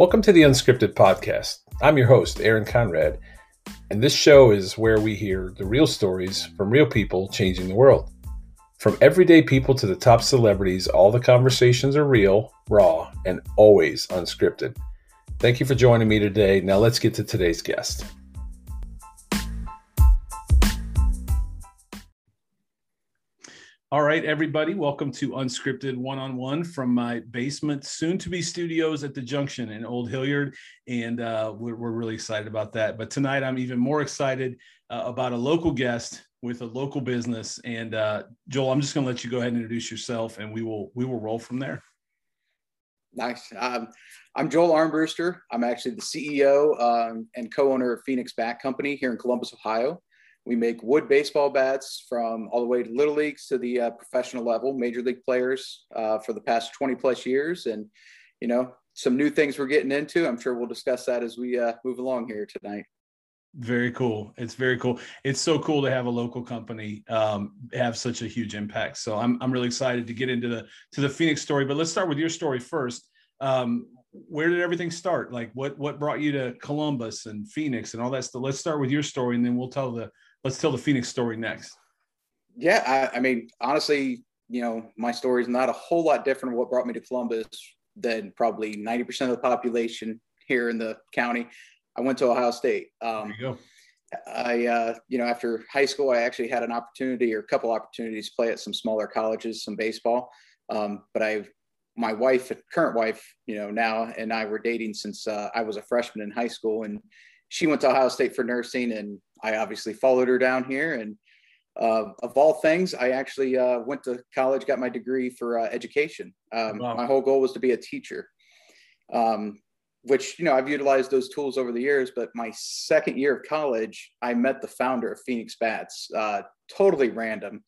Welcome to the Unscripted Podcast. I'm your host, Aaron Conrad, and this show is where we hear the real stories from real people changing the world. From everyday people to the top celebrities, all the conversations are real, raw, and always unscripted. Thank you for joining me today. Now let's get to today's guest. All right, everybody, welcome to Unscripted One on One from my basement, soon to be studios at the Junction in Old Hilliard. And uh, we're, we're, really excited about that. But tonight, I'm even more excited uh, about a local guest with a local business. And uh, Joel, I'm just going to let you go ahead and introduce yourself, and we will we will roll from there. Nice. Um, I'm Joel Armbruster. I'm actually the CEO um, and co-owner of Phoenix Bat Company here in Columbus, Ohio. We make wood baseball bats from all the way to little leagues to the uh, professional level, major league players uh, for the past 20 plus years. And, you know, some new things we're getting into. I'm sure we'll discuss that as we uh, move along here tonight. Very cool. It's very cool. It's so cool to have a local company um, have such a huge impact. So I'm, I'm really excited to get into the to the Phoenix story. But let's start with your story first. Um, where did everything start? Like what what brought you to Columbus and Phoenix and all that stuff? Let's start with your story, and then we'll tell the let's tell the Phoenix story next. Yeah, I, I mean, honestly, you know, my story is not a whole lot different what brought me to Columbus than probably 90% of the population here in the county. I went to Ohio State. Um, there you go. I, uh, you know, after high school, I actually had an opportunity or a couple opportunities to play at some smaller colleges, some baseball. Um, but I, my wife, current wife, you know, now and I were dating since uh, I was a freshman in high school, and she went to Ohio State for nursing, and I obviously followed her down here. And uh, of all things, I actually uh, went to college, got my degree for uh, education. Um, wow. My whole goal was to be a teacher, um, which, you know, I've utilized those tools over the years. But my second year of college, I met the founder of Phoenix Bats, uh, totally random.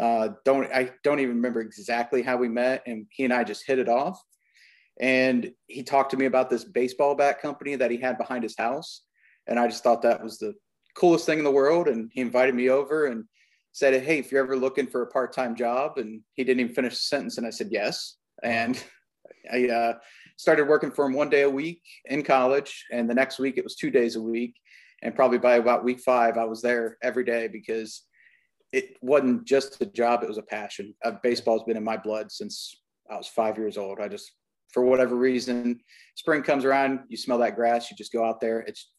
Uh, don't I don't even remember exactly how we met, and he and I just hit it off. And he talked to me about this baseball bat company that he had behind his house, and I just thought that was the coolest thing in the world. And he invited me over and said, Hey, if you're ever looking for a part time job, and he didn't even finish the sentence. And I said, Yes. And I uh, started working for him one day a week in college. And the next week it was two days a week. And probably by about week five, I was there every day because it wasn't just a job, it was a passion. Uh, baseball's been in my blood since I was five years old. I just, for whatever reason, spring comes around, you smell that grass, you just go out there. It's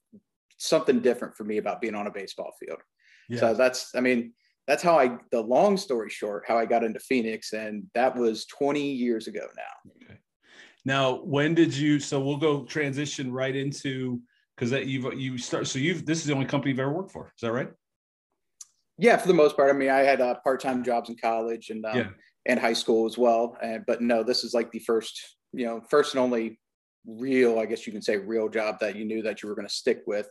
something different for me about being on a baseball field. Yeah. So that's, I mean, that's how I, the long story short, how I got into Phoenix. And that was 20 years ago now. Okay. Now, when did you, so we'll go transition right into, cause that you've, you start, so you've, this is the only company you've ever worked for. Is that right? Yeah, for the most part. I mean, I had uh, part-time jobs in college and, um, yeah. and high school as well. And, but no, this is like the first, you know, first and only real, I guess you can say real job that you knew that you were going to stick with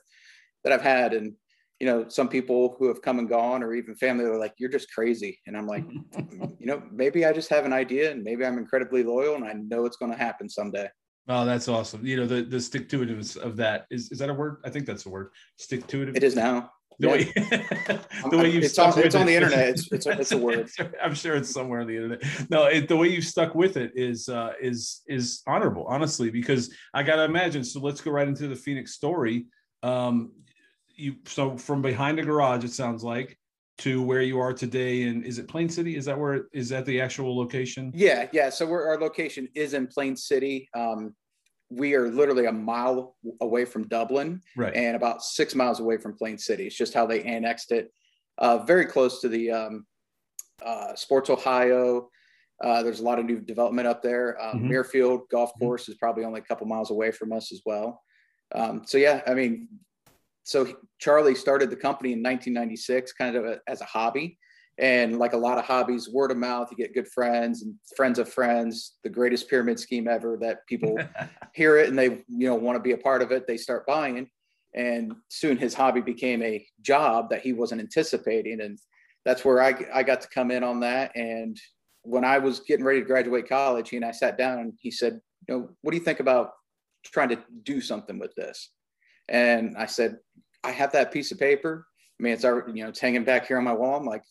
that I've had. And, you know, some people who have come and gone or even family are like, you're just crazy. And I'm like, you know, maybe I just have an idea and maybe I'm incredibly loyal and I know it's going to happen someday. Oh, that's awesome. You know, the, the stick to it of that is, is that a word? I think that's a word. Stick to it. It is now. The way, the way you've it's, on, it's on the internet. It's, it's, it's a word. I'm sure it's somewhere on the internet. No, it, the way you've stuck with it is uh, is is honorable, honestly, because I got to imagine. So let's go right into the Phoenix story. Um, you so from behind a garage, it sounds like, to where you are today. And is it Plain City? Is that where is that the actual location? Yeah, yeah. So our location is in Plain City. Um, we are literally a mile away from Dublin right. and about six miles away from Plain City. It's just how they annexed it. Uh, very close to the um, uh, Sports Ohio. Uh, there's a lot of new development up there. Um, mm-hmm. Muirfield Golf mm-hmm. Course mm-hmm. is probably only a couple miles away from us as well. Um, so yeah, I mean, so Charlie started the company in 1996, kind of a, as a hobby, And like a lot of hobbies, word of mouth, you get good friends and friends of friends, the greatest pyramid scheme ever that people hear it and they, you know, want to be a part of it. They start buying. And soon his hobby became a job that he wasn't anticipating. And that's where I, I got to come in on that. And when I was getting ready to graduate college, he and I sat down and he said, you know, what do you think about trying to do something with this? And I said, I have that piece of paper. I mean, it's already, you know, it's hanging back here on my wall. I'm like,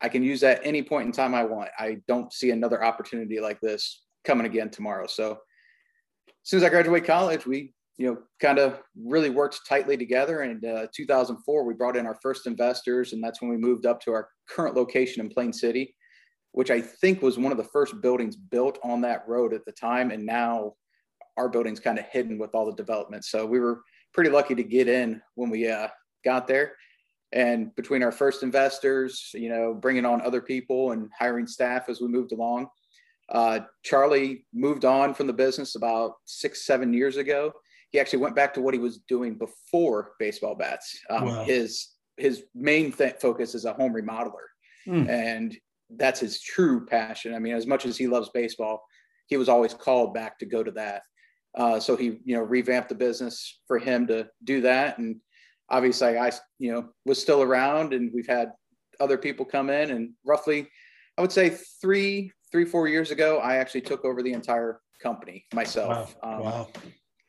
I can use that any point in time I want. I don't see another opportunity like this coming again tomorrow. So as soon as I graduate college, we, you know, kind of really worked tightly together. And uh, 2004, we brought in our first investors, and that's when we moved up to our current location in Plain City, which I think was one of the first buildings built on that road at the time. And now our building's kind of hidden with all the development. So we were pretty lucky to get in when we uh, got there. And between our first investors, you know, bringing on other people and hiring staff as we moved along, uh, Charlie moved on from the business about six, seven years ago. He actually went back to what he was doing before baseball bats. Um, wow. His his main th- focus is a home remodeler, mm. and that's his true passion. I mean, as much as he loves baseball, he was always called back to go to that. Uh, so he, you know, revamped the business for him to do that. And obviously, I, you know, was still around, and we've had other people come in. And roughly, I would say three, three, four years ago, I actually took over the entire company myself. Wow. Um, wow.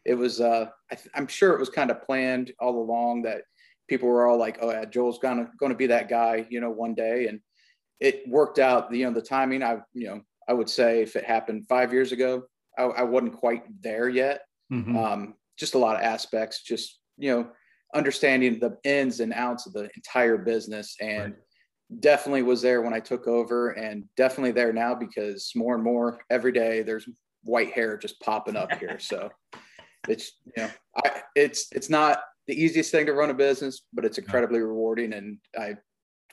It was, uh, I am sure it was kind of planned all along that people were all like, "Oh, yeah, Joel's gonna going to be that guy," you know, one day, and it worked out. You know, the timing. I, you know, I would say if it happened five years ago, I, I wasn't quite there yet. Mm-hmm. Um, just a lot of aspects, just you know, understanding the ins and outs of the entire business, and right. definitely was there when I took over, and definitely there now because more and more every day there's white hair just popping up here. So it's you know, I it's it's not the easiest thing to run a business, but it's incredibly rewarding, and I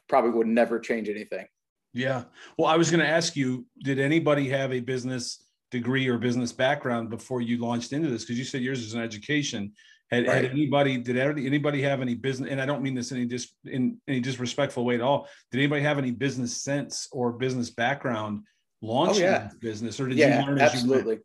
probably would never change anything. Yeah. Well, I was going to ask you, did anybody have a business degree or business background before you launched into this? Because you said yours is an education. Had, right. had, anybody did anybody have any business? And I don't mean this in any dis, in any disrespectful way at all. Did anybody have any business sense or business background launching oh, yeah. business, or did yeah, you learn absolutely?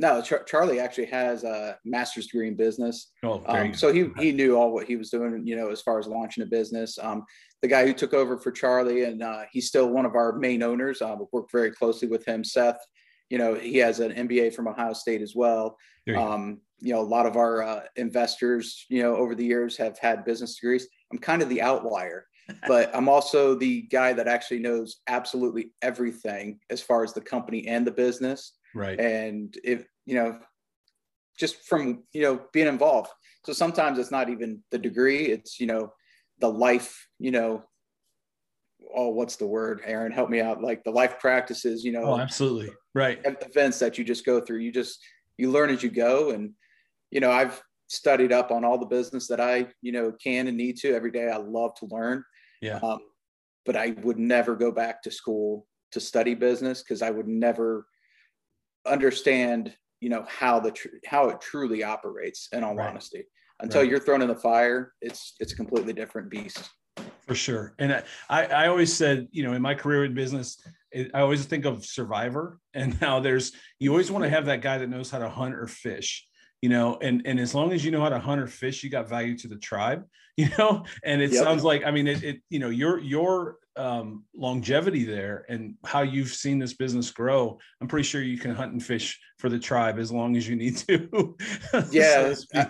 No, Char- Charlie actually has a master's degree in business. Oh, um, so he he knew all what he was doing, you know, as far as launching a business. Um, the guy who took over for Charlie, and uh, he's still one of our main owners. Uh, we work very closely with him, Seth you know, he has an MBA from Ohio State as well. You, um, you know, a lot of our uh, investors, you know, over the years have had business degrees. I'm kind of the outlier, but I'm also the guy that actually knows absolutely everything as far as the company and the business. Right. And if, you know, just from, you know, being involved. So sometimes it's not even the degree, it's, you know, the life, you know, oh, what's the word, Aaron? Help me out. Like the life practices, you know. Oh, absolutely. Right. Events that you just go through. You just you learn as you go. And, you know, I've studied up on all the business that I, you know, can and need to every day. I love to learn. Yeah. Um, but I would never go back to school to study business because I would never understand, you know, how the tr- how it truly operates. In all right. honesty, until right. you're thrown in the fire, it's it's a completely different beast. For sure. And I, I always said, you know, in my career in business, I always think of survivor and now there's, you always want to have that guy that knows how to hunt or fish, you know, and, and as long as you know how to hunt or fish, you got value to the tribe, you know, and it yep. sounds like, I mean, it, it, you know, your, your um, longevity there and how you've seen this business grow, I'm pretty sure you can hunt and fish for the tribe as long as you need to. Yeah. so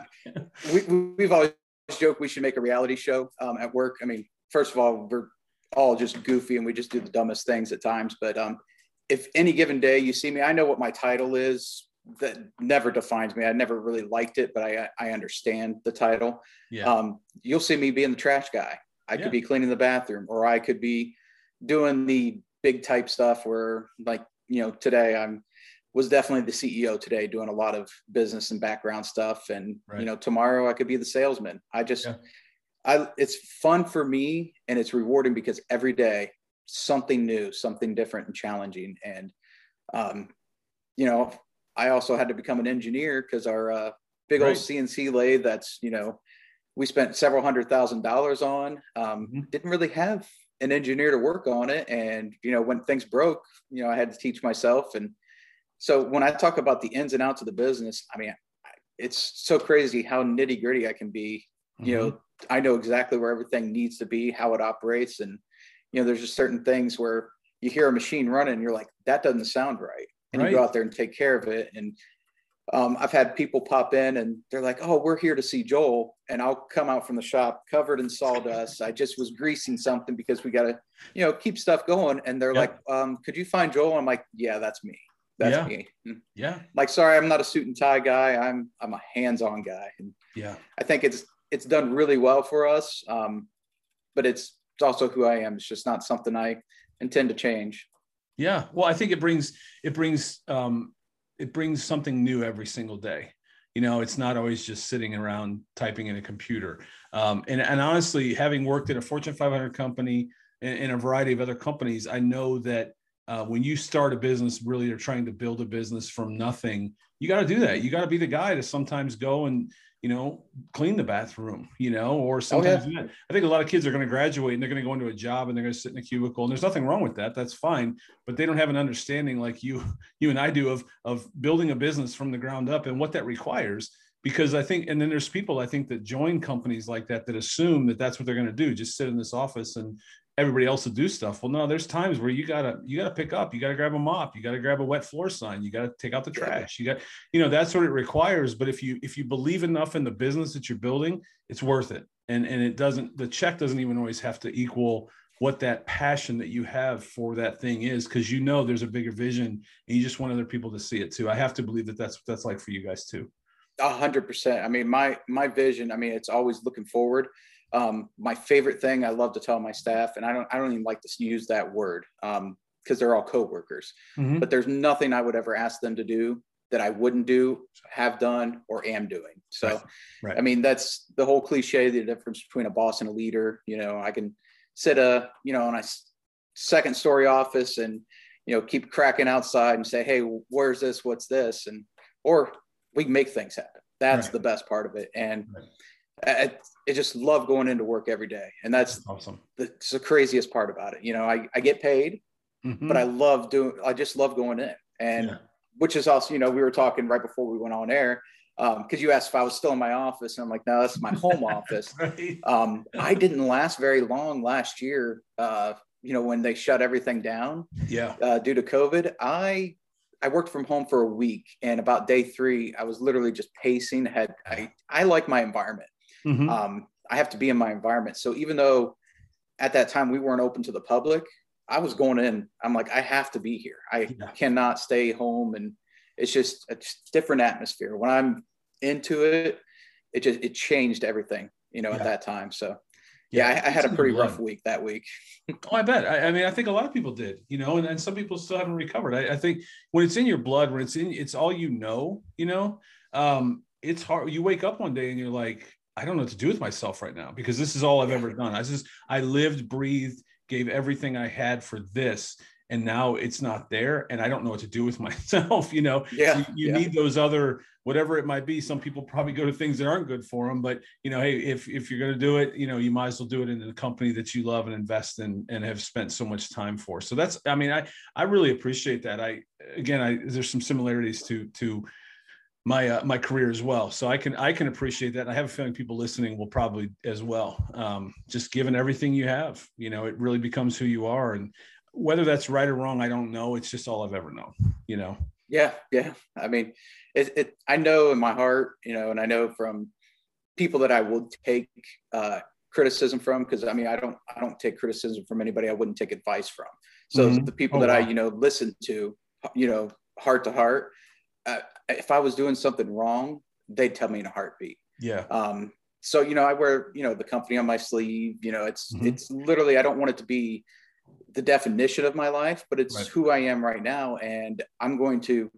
we, we've always joked we should make a reality show um, at work. I mean, first of all, we're all just goofy and we just do the dumbest things at times. But um, if any given day you see me, I know what my title is. That never defines me. I never really liked it, but I I understand the title. Yeah. Um, you'll see me being the trash guy. I yeah. could be cleaning the bathroom, or I could be doing the big type stuff where, like, you know, today I'm was definitely the CEO today, doing a lot of business and background stuff, and right. you know, tomorrow I could be the salesman. I just yeah. I it's fun for me and it's rewarding because every day something new, something different and challenging. And um, you know, I also had to become an engineer because our uh, big right. old CNC lathe that's you know we spent several hundred thousand dollars on um, mm-hmm. didn't really have an engineer to work on it. And, you know, when things broke, you know, I had to teach myself. And so when I talk about the ins and outs of the business, I mean, it's so crazy how nitty gritty I can be. You mm-hmm. know, I know exactly where everything needs to be, how it operates. And, you know, there's just certain things where you hear a machine running, you're like, that doesn't sound right. And right. you go out there and take care of it. And um, I've had people pop in and they're like, "Oh, we're here to see Joel," and I'll come out from the shop covered in sawdust. I just was greasing something because we got to, you know, keep stuff going. And they're yep. like, um, "Could you find Joel?" I'm like, "Yeah, that's me. That's yeah. me." Hmm. Yeah. Like, sorry, I'm not a suit and tie guy. I'm I'm a hands-on guy. And yeah, I think it's it's done really well for us. Um, but it's it's also who I am. It's just not something I intend to change. Yeah. Well, I think it brings it brings um, it brings something new every single day you know it's not always just sitting around typing in a computer um, and, and honestly having worked at a fortune 500 company and, and a variety of other companies i know that uh, when you start a business really you're trying to build a business from nothing you got to do that you got to be the guy to sometimes go and you know, clean the bathroom, you know, or oh, sometimes oh, yeah. I think a lot of kids are going to graduate and they're going to go into a job and they're going to sit in a cubicle and there's nothing wrong with that. That's fine. But they don't have an understanding like you, you and I do of, of building a business from the ground up and what that requires. Because I think, and then there's people I think that join companies like that that assume that that's what they're going to do, just sit in this office and everybody else to do stuff. Well, no, there's times where you gotta you gotta pick up, you gotta grab a mop, you gotta grab a wet floor sign, you gotta take out the trash, you got you know that's what it requires. But if you if you believe enough in the business that you're building, it's worth it. And and it doesn't the check doesn't even always have to equal what that passion that you have for that thing is because you know there's a bigger vision and you just want other people to see it too. I have to believe that that's what that's like for you guys too. A hundred percent. I mean, my my vision. I mean, it's always looking forward. Um, my favorite thing I love to tell my staff, and I don't, I don't even like to use that word because um, they're all coworkers. Mm-hmm. But there's nothing I would ever ask them to do that I wouldn't do, have done, or am doing. So, right. Right. I mean, that's the whole cliche, the difference between a boss and a leader. You know, I can sit a, you know, in a second story office and, you know, keep cracking outside and say, Hey, where's this? What's this? And, or we can make things happen. That's right. the best part of it. And I, I, just love going into work every day. And that's, that's awesome. The, the craziest part about it. You know, I, I get paid, mm-hmm. but I love doing, I just love going in. And yeah. which is also, you know, we were talking right before we went on air because um, you asked if I was still in my office, and I'm like, no, that's my home office. right. um, I didn't last very long last year. Uh, you know, when they shut everything down, yeah, uh, due to COVID, I I worked from home for a week, and about day three, I was literally just pacing. Had I I like my environment, Mm-hmm. Um, I have to be in my environment. So even though at that time we weren't open to the public, I was going in. I'm like, I have to be here. I yeah. cannot stay home, and it's just a different atmosphere. When I'm into it, it just it changed everything, you know, yeah. at that time. So yeah, yeah I, I, had a pretty rough week that week. oh, I bet. I, I, mean, I think a lot of people did, you know, and, and some people still haven't recovered. I, I, think when it's in your blood, when it's in, it's all you know, you know, um, it's hard. You wake up one day and you're like, I don't know what to do with myself right now because this is all I've ever done. I just I lived, breathed, gave everything I had for this, and now it's not there, and I don't know what to do with myself. You know, yeah, you, you yeah. need those other whatever it might be. Some people probably go to things that aren't good for them, but you know, hey, if if you're going to do it, you know, you might as well do it in a company that you love and invest in and have spent so much time for. So that's, I mean, I I really appreciate that. I again, I there's some similarities to to my uh, my career as well. So I can I can appreciate that. And I have a feeling people listening will probably as well. Um, just given everything you have, you know, it really becomes who you are. And whether that's right or wrong, I don't know. It's just all I've ever known. You know. Yeah, yeah. I mean, it, it I know in my heart, you know, and I know from people that I will take uh, criticism from because I mean I don't I don't take criticism from anybody I wouldn't take advice from. So mm-hmm. the people oh, that wow. I you know listen to, you know, heart to heart uh, if I was doing something wrong, they'd tell me in a heartbeat. Yeah. Um, so you know, I wear you know the company on my sleeve. You know, it's mm-hmm. it's literally I don't want it to be the definition of my life, but it's right. who I am right now, and I'm going to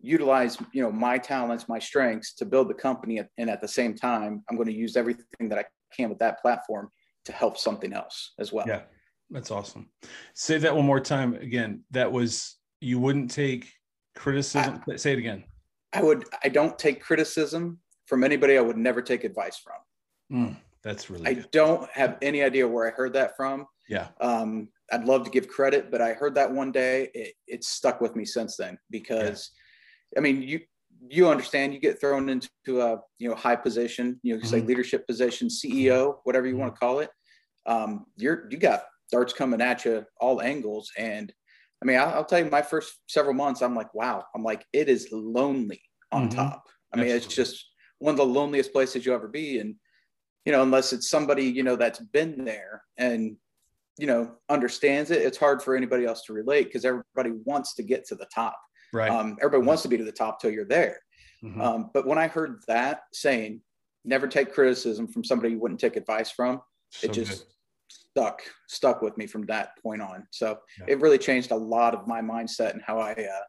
utilize you know my talents, my strengths to build the company, and at the same time, I'm going to use everything that I can with that platform to help something else as well. Yeah, that's awesome. Say that one more time again. That was you wouldn't take criticism I, say it again i would i don't take criticism from anybody i would never take advice from mm, that's really i good. don't have any idea where i heard that from Yeah. Um, I'd love to give credit, but I heard that one day. It, it stuck with me since then because, yeah. I mean, you you understand. You get thrown into a you know high position, you know, mm-hmm. say leadership position, CEO, whatever you mm-hmm. want to call it. Um, you're you got darts coming at you all angles, and I mean, I'll, I'll tell you, my first several months, I'm like, wow, I'm like, it is lonely on mm-hmm. top. I mean, Absolutely. it's just one of the loneliest places you'll ever be, and you know, unless it's somebody you know that's been there and you know understands it it's hard for anybody else to relate because everybody wants to get to the top right um, everybody wants to be to the top till you're there mm-hmm. um, but when i heard that saying never take criticism from somebody you wouldn't take advice from so it just good. Stuck stuck with me from that point on so yeah. it really changed a lot of my mindset and how i uh,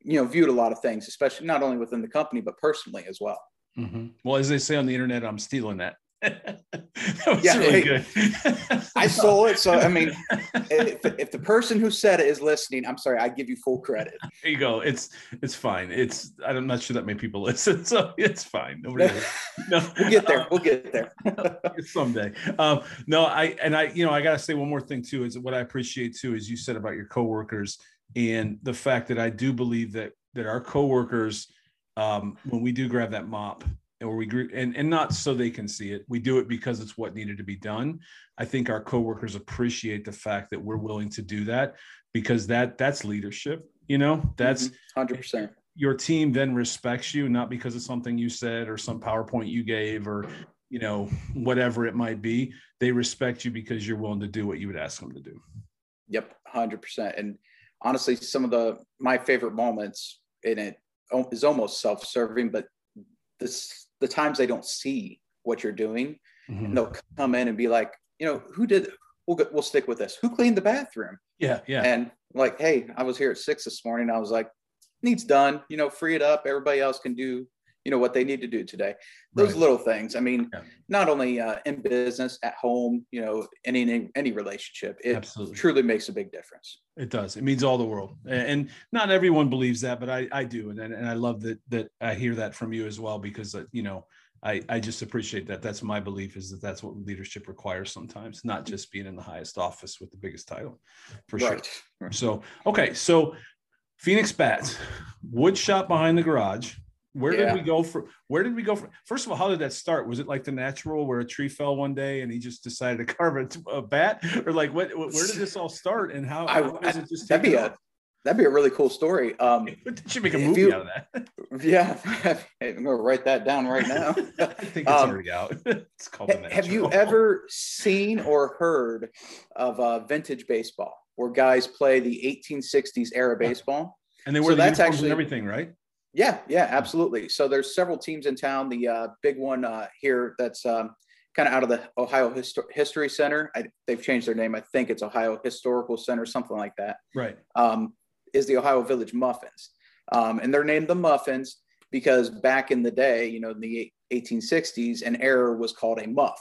you know viewed a lot of things especially not only within the company but personally as well mm-hmm. well as they say on the internet i'm stealing that yeah, really good. I stole it. So I mean, if, if, the person who said it is listening, I'm sorry. I give you full credit. There you go. It's it's fine. It's I'm not sure that many people listen, so it's fine. Nobody. no, we'll get there. We'll get there someday. Um, no, I and I you know I gotta say one more thing too is what I appreciate too is you said about your coworkers and the fact that I do believe that that our coworkers um, when we do grab that mop or we group and, and not so they can see it. We do it because it's what needed to be done. I think our coworkers appreciate the fact that we're willing to do that because that that's leadership you know? That's 100% mm-hmm. your team then respects you not because of something you said or some powerpoint you gave or you know whatever it might be. They respect you because you're willing to do what you would ask them to do. Yep 100% and honestly some of the my favorite moments in it is almost self-serving but this the times they don't see what you're doing, mm-hmm. and they'll come in and be like, you know, who did? We'll we'll stick with this. Who cleaned the bathroom? Yeah, yeah. And like, hey, I was here at six this morning. I was like, needs done. You know, free it up. Everybody else can do you know what they need to do today those right. little things i mean yeah. not only uh, in business at home you know any any relationship it Absolutely. truly makes a big difference it does it means all the world and not everyone believes that but i i do and and i love that that i hear that from you as well because uh, you know I, I just appreciate that. That's my belief is that that's what leadership requires sometimes, not just being in the highest office with the biggest title, for right. sure. So, okay, so Phoenix Bats, wood shop behind the garage. Where yeah. did we go from? Where did we go from? First of all, how did that start? Was it like the natural where a tree fell one day and he just decided to carve a, a bat, or like what? Where did this all start and how? I, how it just that'd be a that'd be a really cool story. Um, should make a movie you, out of that. Yeah, I'm gonna write that down right now. I think it's um, already out. it's called ha, Have you ever seen or heard of uh, vintage baseball, where guys play the 1860s era baseball? And they wear so the that's actually everything, right? Yeah, yeah, absolutely. So there's several teams in town. The uh, big one uh, here that's um, kind of out of the Ohio Histo- History Center. I, they've changed their name. I think it's Ohio Historical Center, something like that. Right. Um, is the Ohio Village Muffins, um, and they're named the Muffins because back in the day, you know, in the 1860s, an error was called a muff.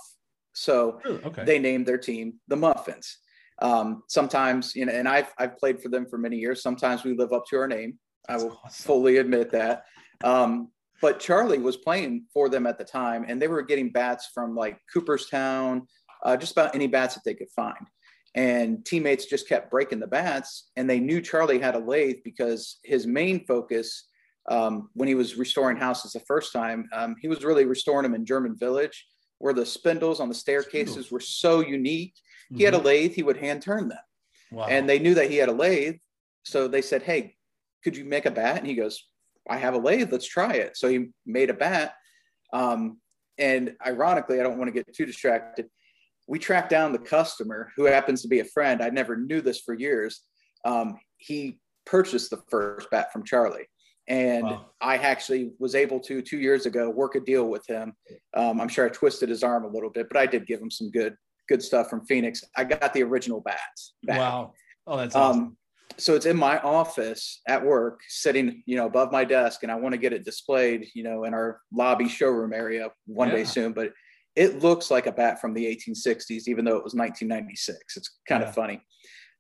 So okay. they named their team the Muffins. Um, sometimes, you know, and I've I've played for them for many years. Sometimes we live up to our name. I will awesome. fully admit that. Um, but Charlie was playing for them at the time, and they were getting bats from like Cooperstown, uh, just about any bats that they could find. And teammates just kept breaking the bats, and they knew Charlie had a lathe because his main focus um, when he was restoring houses the first time, um, he was really restoring them in German Village, where the spindles on the staircases were so unique. He mm-hmm. had a mm-hmm. lathe; he would hand turn them, wow. and they knew that he had a lathe. So they said, "Hey, could you make a bat? And he goes, I have a lathe. Let's try it. So he made a bat. Um, and ironically, I don't want to get too distracted. We tracked down the customer who happens to be a friend. I never knew this for years. Um, he purchased the first bat from Charlie. And wow. I actually was able to two years ago work a deal with him. Um, I'm sure I twisted his arm a little bit, but I did give him some good good stuff from Phoenix. I got the original bats. Back. Wow. Oh, that's awesome. So it's in my office at work sitting you know above my desk and i want to get it displayed you know in our lobby showroom area one yeah. day soon but it looks like a bat from the 1860s even though it was 1996 it's kind yeah. of funny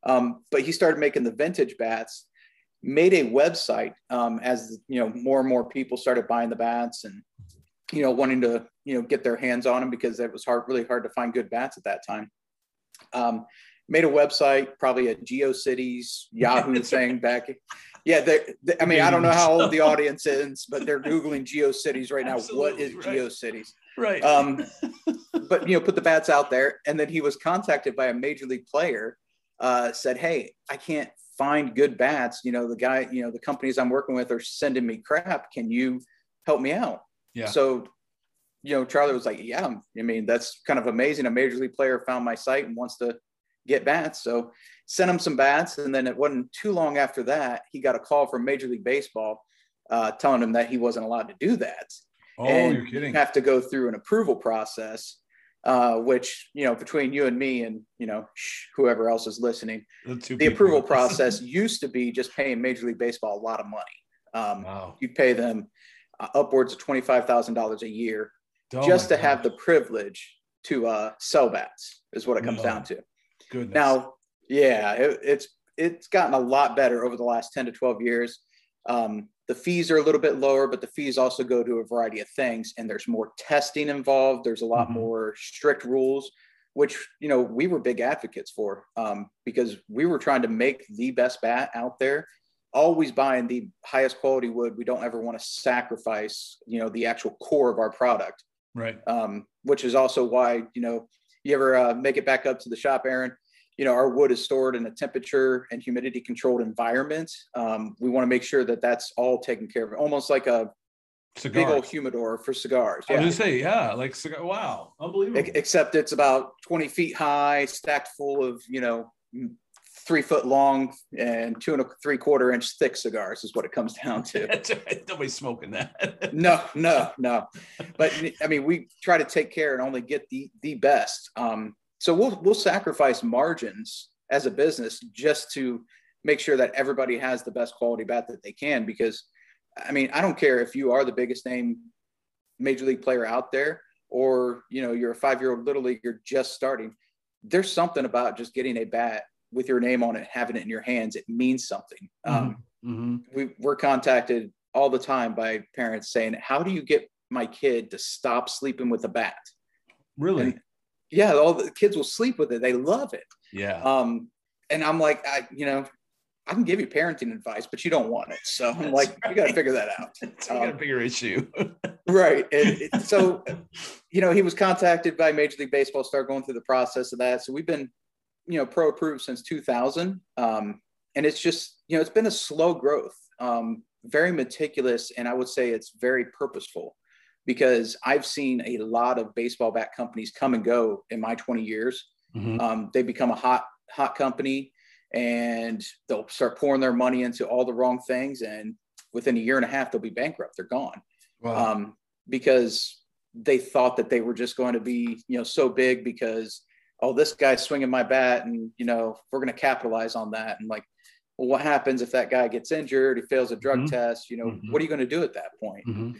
um, but he started making the vintage bats made a website um, as you know more and more people started buying the bats and you know wanting to you know get their hands on them because it was hard really hard to find good bats at that time um, made a website, probably a GeoCities Yahoo thing back. Yeah, they, I mean, I don't know how old the audience is, but they're googling GeoCities right now. Absolutely, what is right. GeoCities? Right. Um, but you know, put the bats out there, and then he was contacted by a major league player. Uh, said, "Hey, I can't find good bats. You know, the guy, you know, the companies I'm working with are sending me crap. Can you help me out?" Yeah. So you know, Charlie was like, yeah, I mean, that's kind of amazing. A major league player found my site and wants to get bats. So sent him some bats. And then it wasn't too long after that, he got a call from Major League Baseball uh, telling him that he wasn't allowed to do that. Oh, and you're kidding. have to go through an approval process, uh, which, you know, between you and me and, you know, whoever else is listening, the, the approval process used to be just paying Major League Baseball a lot of money. Um, wow. You'd pay them uh, upwards of $25,000 a year oh just to gosh. have the privilege to uh, sell bats is what it comes no. down to. Goodness. Now, yeah, it, it's it's gotten a lot better over the last 10 to 12 years. Um, the fees are a little bit lower, but the fees also go to a variety of things, and there's more testing involved. There's a lot mm-hmm. more strict rules, which you know we were big advocates for um, because we were trying to make the best bat out there. Always buying the highest quality wood. We don't ever want to sacrifice, you know, the actual core of our product right um, which is also why you know you ever uh, make it back up to the shop aaron you know our wood is stored in a temperature and humidity controlled environment um, we want to make sure that that's all taken care of almost like a big old humidor for cigars yeah. i was gonna say yeah like cigar wow unbelievable except it's about 20 feet high stacked full of you know three foot long and two and a three quarter inch thick cigars is what it comes down to. Nobody's smoking that. no, no, no. But I mean, we try to take care and only get the the best. Um, so we'll we'll sacrifice margins as a business just to make sure that everybody has the best quality bat that they can. Because I mean, I don't care if you are the biggest name major league player out there, or you know, you're a five year old little league, you're just starting. There's something about just getting a bat with your name on it, having it in your hands, it means something. Mm-hmm. Um, mm-hmm. We, we're contacted all the time by parents saying, "How do you get my kid to stop sleeping with a bat?" Really? And, yeah, all the kids will sleep with it. They love it. Yeah. Um, and I'm like, I, you know, I can give you parenting advice, but you don't want it. So I'm That's like, right. you got to figure that out. It's um, a bigger issue. right. And it, so, you know, he was contacted by Major League Baseball, start going through the process of that. So we've been you know pro approved since 2000 um, and it's just you know it's been a slow growth um, very meticulous and i would say it's very purposeful because i've seen a lot of baseball bat companies come and go in my 20 years mm-hmm. um, they become a hot hot company and they'll start pouring their money into all the wrong things and within a year and a half they'll be bankrupt they're gone wow. um, because they thought that they were just going to be you know so big because oh, this guy's swinging my bat, and you know we're going to capitalize on that. And like, well, what happens if that guy gets injured? He fails a drug mm-hmm. test. You know, mm-hmm. what are you going to do at that point? Mm-hmm.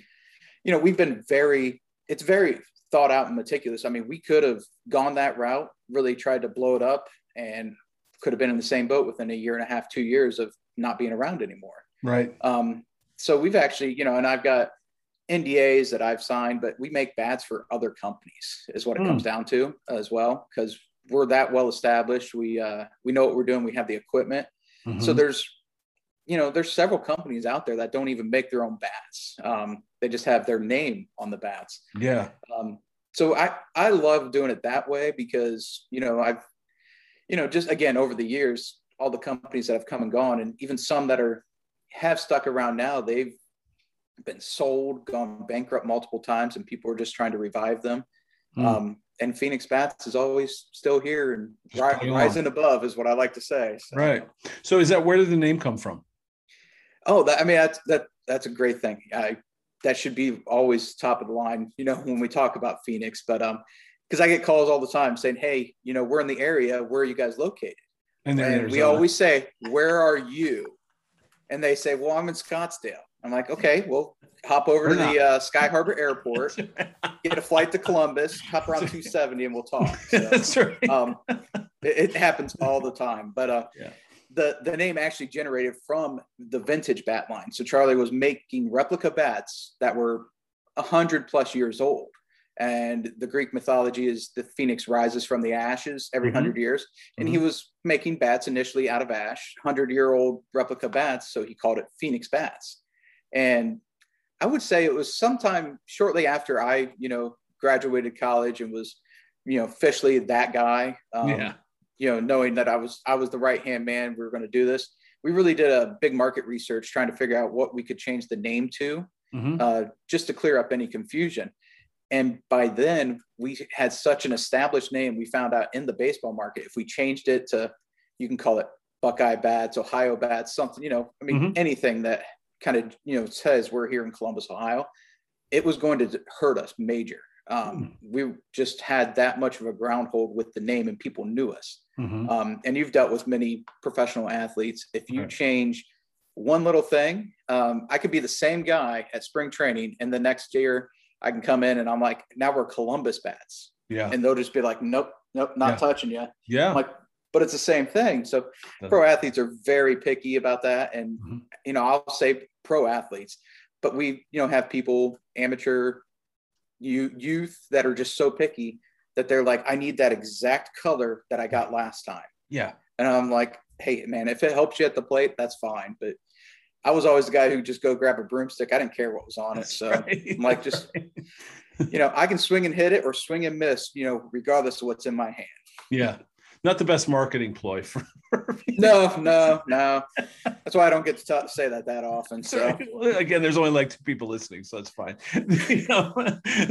You know, we've been very, it's very thought out and meticulous. I mean, we could have gone that route, really tried to blow it up, and could have been in the same boat within a year and a half, two years of not being around anymore. Right. Um, so we've actually, you know, and I've got NDAs that I've signed, but we make bats for other companies is what it mm. comes down to as well. Cause we're that well established. We, uh, we know what we're doing. We have the equipment. Mm-hmm. So there's, you know, there's several companies out there that don't even make their own bats. Um, they just have their name on the bats. Yeah. Um, so I, I love doing it that way because, you know, I've, you know, just again, over the years, all the companies that have come and gone and even some that are, have stuck around now, they've been sold, gone bankrupt multiple times, and people are just trying to revive them. Mm. Um, and Phoenix Bats is always still here and ri- rising above, is what I like to say. So. Right. So, is that where did the name come from? Oh, that, I mean, that's that that's a great thing. I that should be always top of the line, you know, when we talk about Phoenix. But um, because I get calls all the time saying, "Hey, you know, we're in the area. Where are you guys located?" And, and we always say, "Where are you?" And they say, "Well, I'm in Scottsdale." I'm like, okay, well, hop over to the uh, Sky Harbor Airport, get a flight to Columbus, hop around 270, and we'll talk. So, That's right. Um, it, it, happens all the time. But uh, yeah. The the name actually generated from the vintage bat line. So Charlie was making replica bats that were hundred plus years old, and the Greek mythology is the phoenix rises from the ashes every Mhm. 100 years. And he was making bats initially out of ash, 100 year old replica bats. So he called it Phoenix bats. And I would say it was sometime shortly after I, you know, graduated college and was, you know, officially that guy. Um, yeah. You know, knowing that I was I was the right hand man, we were going to do this. We really did a big market research trying to figure out what we could change the name to, Mhm. uh, just to clear up any confusion. And by then, we had such an established name. We found out in the baseball market, if we changed it to, you can call it Buckeye Bats, Ohio Bats, something, you know, I mean, Mhm. anything that kind of, you know, says we're here in Columbus, Ohio, it was going to hurt us major. Um, we just had that much of a groundhold with the name and people knew us. Mhm. Um, and you've dealt with many professional athletes. If you Right. change one little thing, um, I could be the same guy at spring training, and the next year I can come in and I'm like, now we're Columbus bats, Yeah. and they'll just be like, nope, nope, not Yeah. touching you. Yeah. I'm like, but it's the same thing. So pro athletes are very picky about that, and Mhm. you know, I'll say pro athletes, but we, you know, have people, amateur, you youth that are just so picky that they're like, I need that exact color that I got last time. yeah. And I'm like, hey, man, if it helps you at the plate, that's fine. But I was always the guy who just go grab a broomstick. I didn't care what was on it. So Right. I'm like, just, you know, I can swing and hit it or swing and miss, you know, regardless of what's in my hand. yeah. Not the best marketing ploy for. No, no, no. That's why I don't get to t- say that that often. So, Again, there's only like two people listening, so it's fine. You know,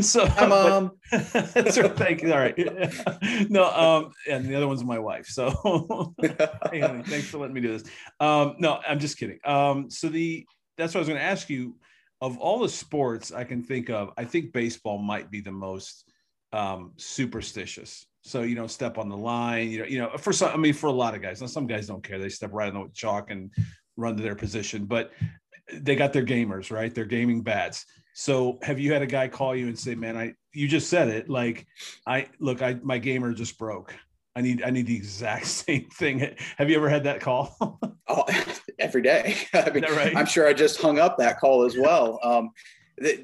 so, hi, but- mom. That's right. Thank you. All right. No, um, and the other one's my wife. So hey, honey, thanks for letting me do this. Um, no, I'm just kidding. Um, so the that's what I was going to ask you. Of all the sports I can think of, I think baseball might be the most um, superstitious. So you don't step on the line. You know, you know, for some, I mean, for a lot of guys. Now some guys don't care; they step right on the chalk and run to their position. But they got their gamers, right? They're gaming bats. So have you had a guy call you and say, "Man, I you just said it. Like, I look, I my gamer just broke. I need I need the exact same thing." Have you ever had that call? Oh, every day. I mean, right? I'm sure I just hung up that call as well. Um,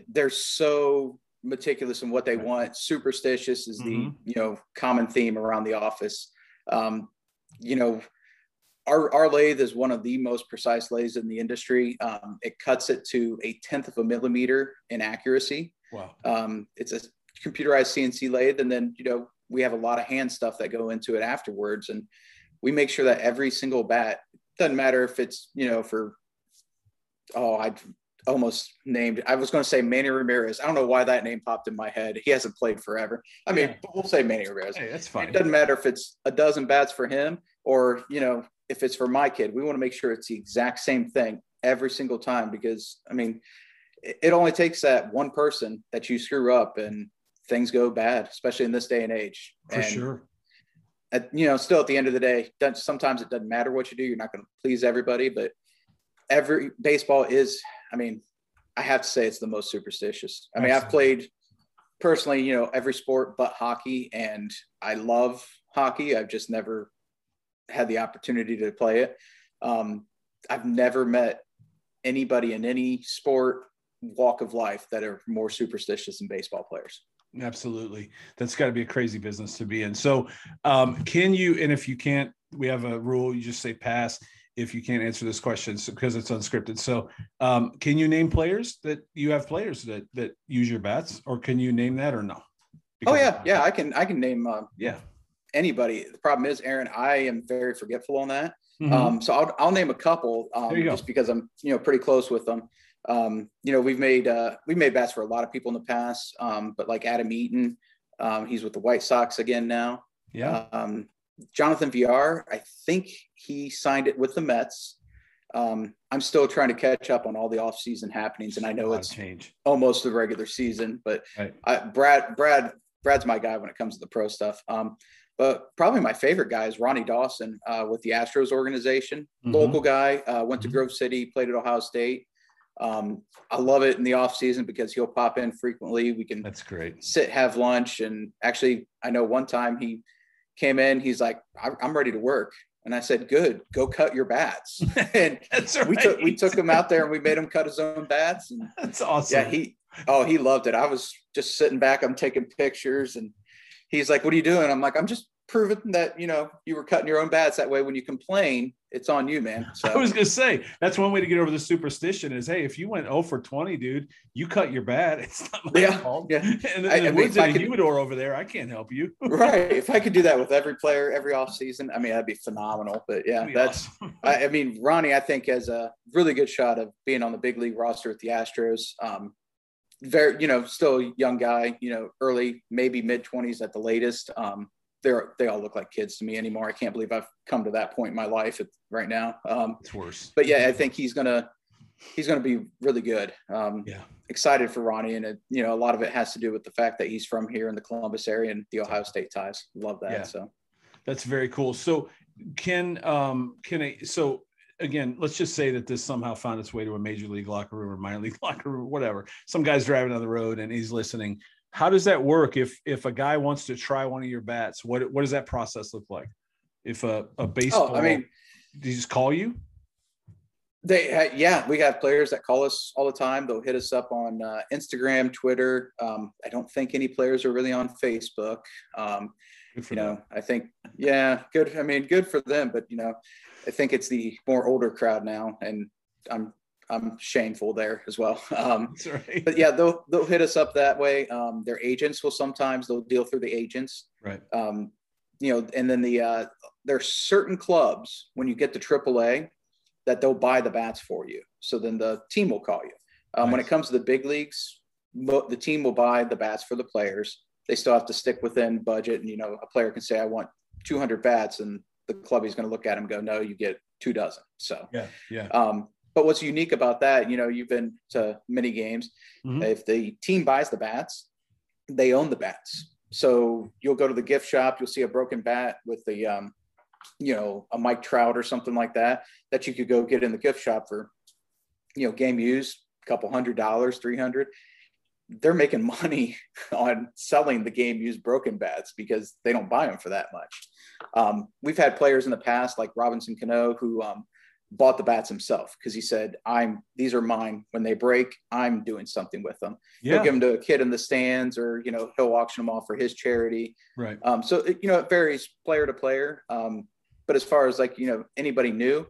they're so meticulous in what they want. Superstitious is the Mhm. you know common theme around the office. Um, you know, our our lathe is one of the most precise lathes in the industry. Um, it cuts it to a tenth of a millimeter in accuracy. wow. Um, it's a computerized CNC lathe, and then you know we have a lot of hand stuff that go into it afterwards, and we make sure that every single bat doesn't matter if it's you know for oh I almost named I was going to say Manny Ramirez. I don't know why that name popped in my head. He hasn't played forever. I mean, Yeah. we'll say Manny Ramirez. Hey, that's It doesn't matter if it's a dozen bats for him or you know if it's for my kid. We want to make sure it's the exact same thing every single time because I mean it it only takes that one person that you screw up and things go bad, especially in this day and age. For and sure. at, you know, still at the end of the day, sometimes it doesn't matter what you do. You're not going to please everybody, but every baseball is, I mean, I have to say it's the most superstitious. I mean, I've played personally, you know, every sport but hockey, and I love hockey. I've just never had the opportunity to play it. Um, I've never met anybody in any sport walk of life that are more superstitious than baseball players. Absolutely. That's got to be a crazy business to be in. So, um, can you, and if you can't, we have a rule, you just say pass if you can't answer this question so, because it's unscripted. So, um, can you name players that you have players that, that use your bats or can you name that or no? Oh Because- yeah, yeah, I can I can name uh, Yeah. anybody. The problem is, Aaron, I am very forgetful on that. Mhm. Um, so I'll, I'll name a couple um, There you go. just because I'm, you know, pretty close with them. Um, you know, we've made, uh, we've made bats for a lot of people in the past, um, but like Adam Eaton, um, he's with the White Sox again now. yeah. Um, Jonathan Villar, I think he signed it with the Mets. Um, I'm still trying to catch up on all the off-season happenings, and I know it's change. almost the regular season, but Right. I, Brad, Brad, Brad's my guy when it comes to the pro stuff. Um, but probably my favorite guy is Ronnie Dawson uh, with the Astros organization. Mhm. Local guy, uh, went to Mhm. Grove City, played at Ohio State. Um, I love it in the off season because he'll pop in frequently. We can That's great. sit, have lunch, and actually, I know one time he came in. He's like, "I- "I'm ready to work," and I said, "Good, go cut your bats." and That's we took we took him out there and we made him cut his own bats. And That's awesome. yeah, he Oh, he loved it. I was just sitting back. I'm taking pictures, and he's like, "What are you doing?" I'm like, "I'm just proving that you know you were cutting your own bats. That way, when you complain, it's on you, man." So. I was gonna say that's one way to get over the superstition is, hey, if you went 0 for 20, dude, you cut your bat. It's not my yeah, fault. Yeah. And the, I, the I mean, in a humidor over there, I can't help you. right. If I could do that with every player every off season, I mean, that'd be phenomenal. But yeah, that's. Awesome. I, I, mean, Ronnie, I think has a really good shot of being on the big league roster with the Astros. Um, very, you know, still a young guy, you know, early, maybe mid 20s at the latest. Um, they're they all look like kids to me anymore. I can't believe I've come to that point in my life right now. Um, it's worse. But yeah, I think he's gonna he's gonna be really good. Um, yeah, excited for Ronnie, and it, you know, a lot of it has to do with the fact that he's from here in the Columbus area and the Ohio State ties. Love that. Yeah. So that's very cool. So can um can I so again, let's just say that this somehow found its way to a major league locker room or minor league locker room, whatever. Some guy's driving on the road and he's listening. How does that work if if a guy wants to try one of your bats? What what does that process look like? If a, a baseball, oh, I mean, do you just call you? They yeah, we have players that call us all the time. They'll hit us up on uh, Instagram, Twitter. Um, I don't think any players are really on Facebook. Um, you them. know, I think yeah, good. I mean, good for them, but you know, I think it's the more older crowd now, and I'm I'm shameful there as well. Um, right. But yeah, they'll they'll hit us up that way. Um, their agents will sometimes they'll deal through the agents. Right. Um, you know, and then the uh, there's certain clubs when you get to AAA that they'll buy the bats for you. So then the team will call you. Um, nice. When it comes to the big leagues, the team will buy the bats for the players. They still have to stick within budget, and you know, a player can say, "I want 200 bats," and the club is going to look at him go, "No, you get two dozen." So yeah, yeah. Um, but what's unique about that, you know, you've been to many games. Mm-hmm. If the team buys the bats, they own the bats. So you'll go to the gift shop, you'll see a broken bat with the, um, you know, a Mike Trout or something like that, that you could go get in the gift shop for, you know, game use, a couple hundred dollars, 300. They're making money on selling the game used broken bats because they don't buy them for that much. Um, we've had players in the past like Robinson Cano who, um, bought the bats himself because he said, "I'm these are mine. When they break, I'm doing something with them. Yeah. He'll give them to a kid in the stands, or you know, he'll auction them off for his charity. Right. Um, so it, you know, it varies player to player. Um, but as far as like you know, anybody new,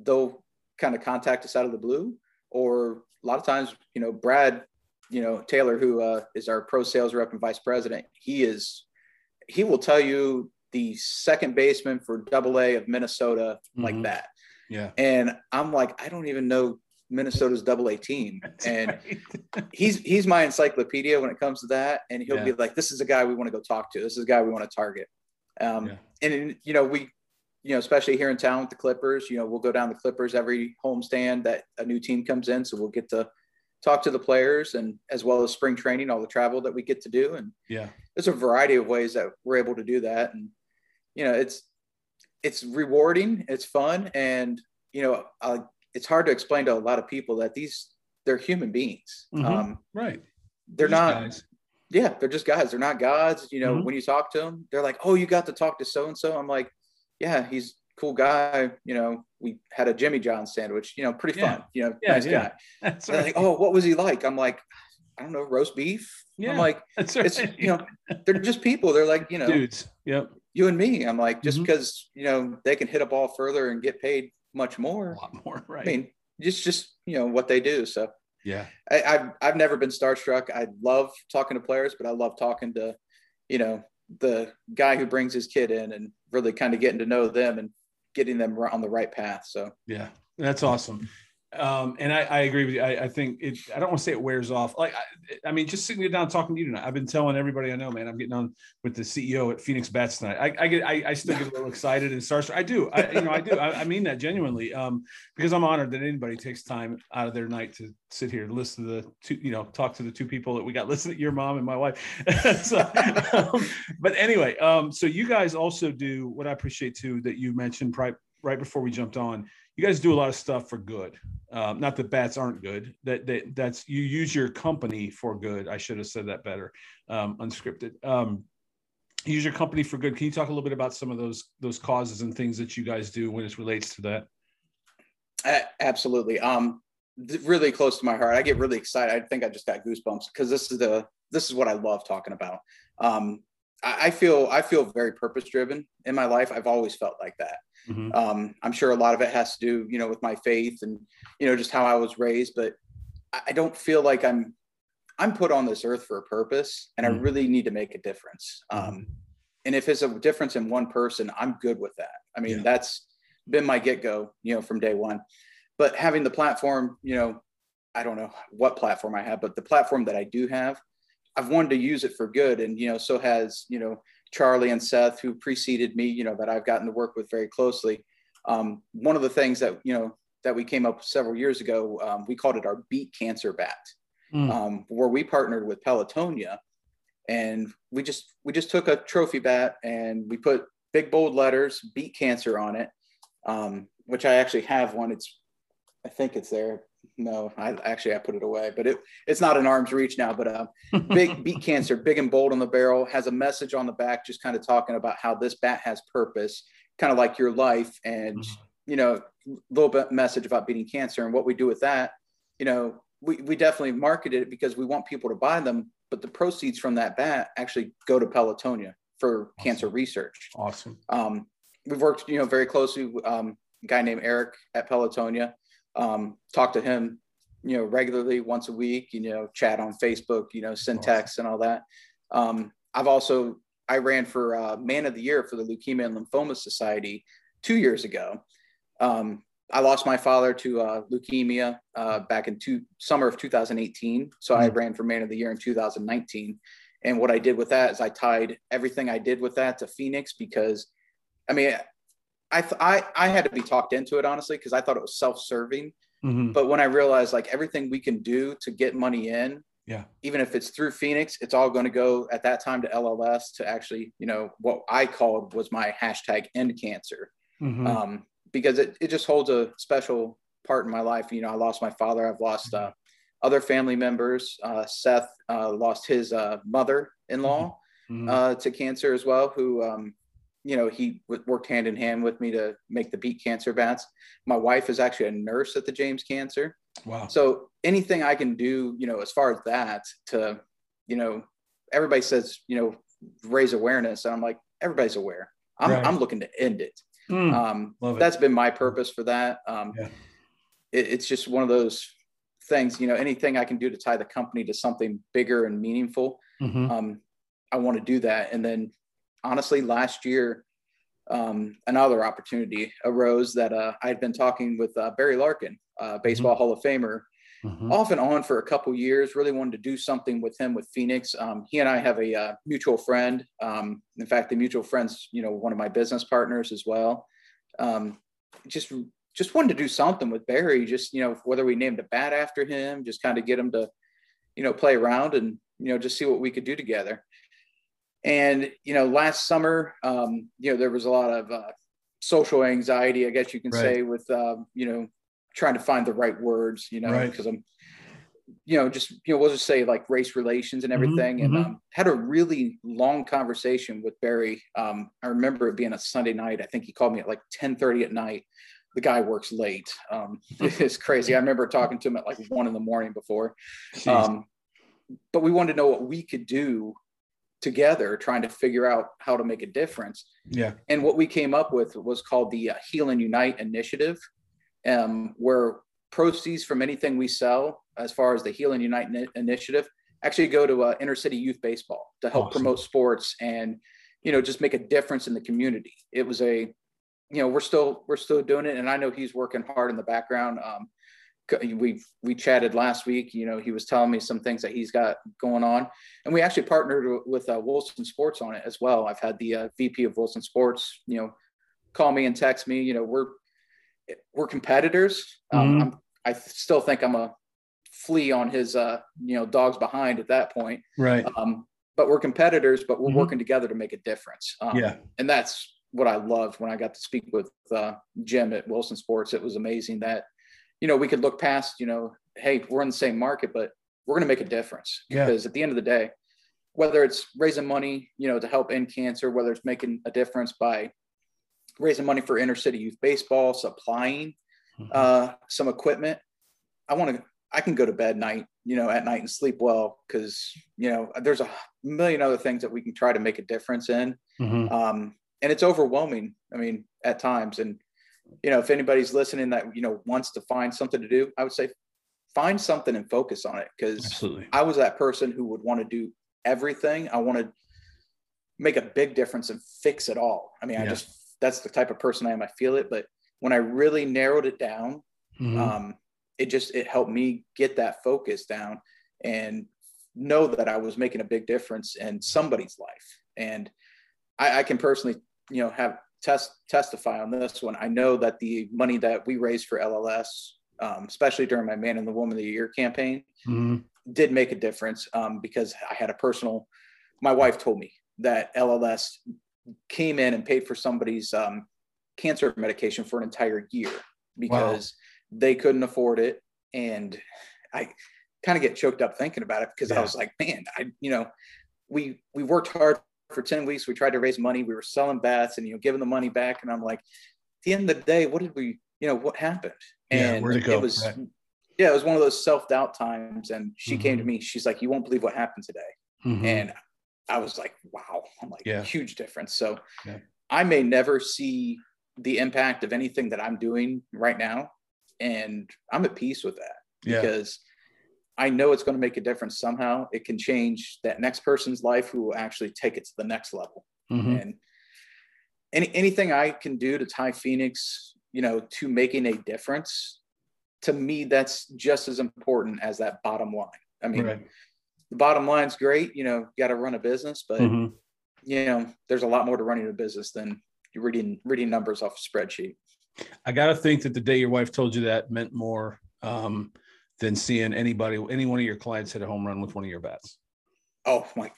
they'll kind of contact us out of the blue, or a lot of times, you know, Brad, you know, Taylor, who uh, is our pro sales rep and vice president, he is, he will tell you the second baseman for Double A of Minnesota mm-hmm. like that yeah. And I'm like, I don't even know Minnesota's double A team. and he's he's my encyclopedia when it comes to that. And he'll yeah. be like, This is a guy we want to go talk to. This is a guy we want to target. Um, yeah. and you know, we you know, especially here in town with the Clippers, you know, we'll go down the Clippers every homestand that a new team comes in. So we'll get to talk to the players and as well as spring training, all the travel that we get to do. And yeah, there's a variety of ways that we're able to do that. And, you know, it's it's rewarding, it's fun, and you know, uh, it's hard to explain to a lot of people that these they're human beings. Mm-hmm. Um, right. They're, they're not. Guys. Yeah, they're just guys. They're not gods. You know, mm-hmm. when you talk to them, they're like, "Oh, you got to talk to so and so." I'm like, "Yeah, he's cool guy. You know, we had a Jimmy John sandwich. You know, pretty yeah. fun. You know, yeah, nice yeah. guy." That's right. like, "Oh, what was he like?" I'm like, I don't know, roast beef. Yeah, I'm like, that's right. it's you know, they're just people. They're like, you know, dudes. Yep you and me. I'm like, just mm-hmm. because you know they can hit a ball further and get paid much more. A lot more, right? I mean, just just you know what they do. So yeah, I, have I've never been starstruck. I love talking to players, but I love talking to, you know, the guy who brings his kid in and really kind of getting to know them and getting them on the right path. So yeah, that's awesome. Um, and I, I, agree with you. I, I, think it, I don't want to say it wears off. Like, I, I, mean, just sitting down talking to you tonight, I've been telling everybody I know, man, I'm getting on with the CEO at Phoenix Bats tonight. I, get, I, still get a little excited and starstruck. I do. I, you know, I do. I, mean that genuinely, um, because I'm honored that anybody takes time out of their night to sit here and listen to the two, you know, talk to the two people that we got listening, your mom and my wife. so, um, but anyway, um, so you guys also do what I appreciate too, that you mentioned right, right before we jumped on, you guys do a lot of stuff for good. Um, not that bats aren't good. That, that that's you use your company for good. I should have said that better. Um, unscripted. Um, use your company for good. Can you talk a little bit about some of those those causes and things that you guys do when it relates to that? Uh, absolutely. Um, really close to my heart. I get really excited. I think I just got goosebumps because this is the this is what I love talking about. Um, I, I feel I feel very purpose driven in my life. I've always felt like that. Mm-hmm. Um, I'm sure a lot of it has to do, you know, with my faith and you know just how I was raised. But I don't feel like I'm I'm put on this earth for a purpose, and mm-hmm. I really need to make a difference. Mm-hmm. Um, and if it's a difference in one person, I'm good with that. I mean, yeah. that's been my get go, you know, from day one but having the platform, you know, I don't know what platform I have, but the platform that I do have, I've wanted to use it for good. And, you know, so has, you know, Charlie and Seth, who preceded me, you know, that I've gotten to work with very closely. Um, one of the things that, you know, that we came up with several years ago, um, we called it our Beat Cancer Bat, mm. um, where we partnered with Pelotonia. And we just we just took a trophy bat and we put big bold letters "Beat Cancer" on it, um, which I actually have one. It's I think it's there. No, I actually I put it away, but it it's not in arm's reach now. But uh, big beat cancer, big and bold on the barrel, has a message on the back, just kind of talking about how this bat has purpose, kind of like your life, and mm-hmm. you know, a little bit message about beating cancer and what we do with that. You know, we we definitely marketed it because we want people to buy them, but the proceeds from that bat actually go to Pelotonia for awesome. cancer research. Awesome. Um, we've worked, you know, very closely. With, um, a guy named Eric at Pelotonia um, talk to him, you know, regularly once a week, you know, chat on Facebook, you know, send texts and all that. Um, I've also, I ran for uh, man of the year for the Leukemia and Lymphoma Society two years ago. Um, I lost my father to uh, leukemia uh, back in two, summer of 2018. So mm-hmm. I ran for man of the year in 2019. And what I did with that is I tied everything I did with that to Phoenix because, I mean, I, I, I had to be talked into it honestly because I thought it was self-serving. Mm-hmm. But when I realized like everything we can do to get money in, yeah, even if it's through Phoenix, it's all going to go at that time to LLS to actually, you know, what I called was my hashtag end cancer, mm-hmm. um, because it, it just holds a special part in my life. You know, I lost my father. I've lost uh, other family members. Uh, Seth uh, lost his uh, mother-in-law mm-hmm. uh, to cancer as well, who um, you know, he worked hand in hand with me to make the beat cancer bats. My wife is actually a nurse at the James Cancer. Wow. So anything I can do, you know, as far as that to, you know, everybody says, you know, raise awareness. And I'm like, everybody's aware. I'm, right. I'm looking to end it. Mm, um, it. That's been my purpose for that. Um, yeah. it, it's just one of those things, you know, anything I can do to tie the company to something bigger and meaningful. Mm-hmm. Um, I want to do that. And then honestly, last year, um, another opportunity arose that uh, I had been talking with uh, Barry Larkin, uh, baseball mm-hmm. Hall of Famer, mm-hmm. off and on for a couple years. Really wanted to do something with him with Phoenix. Um, he and I have a uh, mutual friend. Um, in fact, the mutual friends, you know, one of my business partners as well. Um, just just wanted to do something with Barry. Just you know, whether we named a bat after him, just kind of get him to, you know, play around and you know just see what we could do together. And you know, last summer, um, you know, there was a lot of uh, social anxiety, I guess you can right. say, with um, you know, trying to find the right words, you know, because right. I'm, you know, just you know, we'll just say like race relations and mm-hmm, everything, mm-hmm, and um, had a really long conversation with Barry. Um, I remember it being a Sunday night. I think he called me at like 10:30 at night. The guy works late. Um, it's crazy. I remember talking to him at like one in the morning before. Um, but we wanted to know what we could do together trying to figure out how to make a difference. Yeah. And what we came up with was called the uh, Heal and Unite Initiative, um, where proceeds from anything we sell, as far as the Heal and Unite Initiative, actually go to uh, inner city youth baseball to help awesome. promote sports and you know just make a difference in the community. It was a you know we're still we're still doing it, and I know he's working hard in the background. Um, we we chatted last week. You know, he was telling me some things that he's got going on, and we actually partnered with uh, Wilson Sports on it as well. I've had the uh, VP of Wilson Sports, you know, call me and text me. You know, we're we're competitors. Um, mm-hmm. i still think I'm a flea on his uh, you know dogs behind at that point. Right. Um, but we're competitors, but we're mm-hmm. working together to make a difference. Um, yeah. And that's what I loved when I got to speak with uh, Jim at Wilson Sports. It was amazing that you know, we could look past, you know, hey, we're in the same market, but we're going to make a difference yeah. because at the end of the day, whether it's raising money, you know, to help end cancer, whether it's making a difference by raising money for inner city youth baseball, supplying mm-hmm. uh, some equipment, I want to, I can go to bed night, you know, at night and sleep well because, you know, there's a million other things that we can try to make a difference in. Mm-hmm. Um, and it's overwhelming. I mean, at times. And, you know, if anybody's listening that, you know, wants to find something to do, I would say find something and focus on it. Cause I was that person who would want to do everything. I want to make a big difference and fix it all. I mean, yeah. I just, that's the type of person I am. I feel it. But when I really narrowed it down, mm-hmm. um, it just it helped me get that focus down and know that I was making a big difference in somebody's life. And I, I can personally, you know, have test testify on this one. I know that the money that we raised for LLS, um, especially during my Man and the Woman of the Year campaign, mm-hmm. did make a difference um, because I had a personal. My wife told me that LLS came in and paid for somebody's um, cancer medication for an entire year because they couldn't afford it. And I kind of get choked up thinking about it because yeah. I was like, man, I, you know, we, we worked hard for 10 weeks. We tried to raise money. We were selling bats and, you know, giving the money back. And I'm like, at the end of the day, what did we, you know, what happened? And yeah, where'd it, go? it was, right. yeah, it was one of those self-doubt times. And she mm-hmm. came to mm-hmm. me, she's like, you won't believe what happened today. Mm-hmm. And I was like, wow, I'm like, yeah. huge difference. So yeah. I may never see the impact of anything that I'm doing right now and I'm at peace with that yeah. because I know it's going to make a difference somehow. It can change that next person's life who will actually take it to the next level. Mm-hmm. And any anything I can do to tie Phoenix, you know, to making a difference, to me, that's just as important as that bottom line. I mean, right. the bottom line's great. You know, you got to run a business, but mm-hmm. you know, there's a lot more to running a business than reading reading numbers off a spreadsheet. I got to think that the day your wife told you that meant more um, than seeing anybody, any one of your clients hit a home run with one of your bats. Oh my!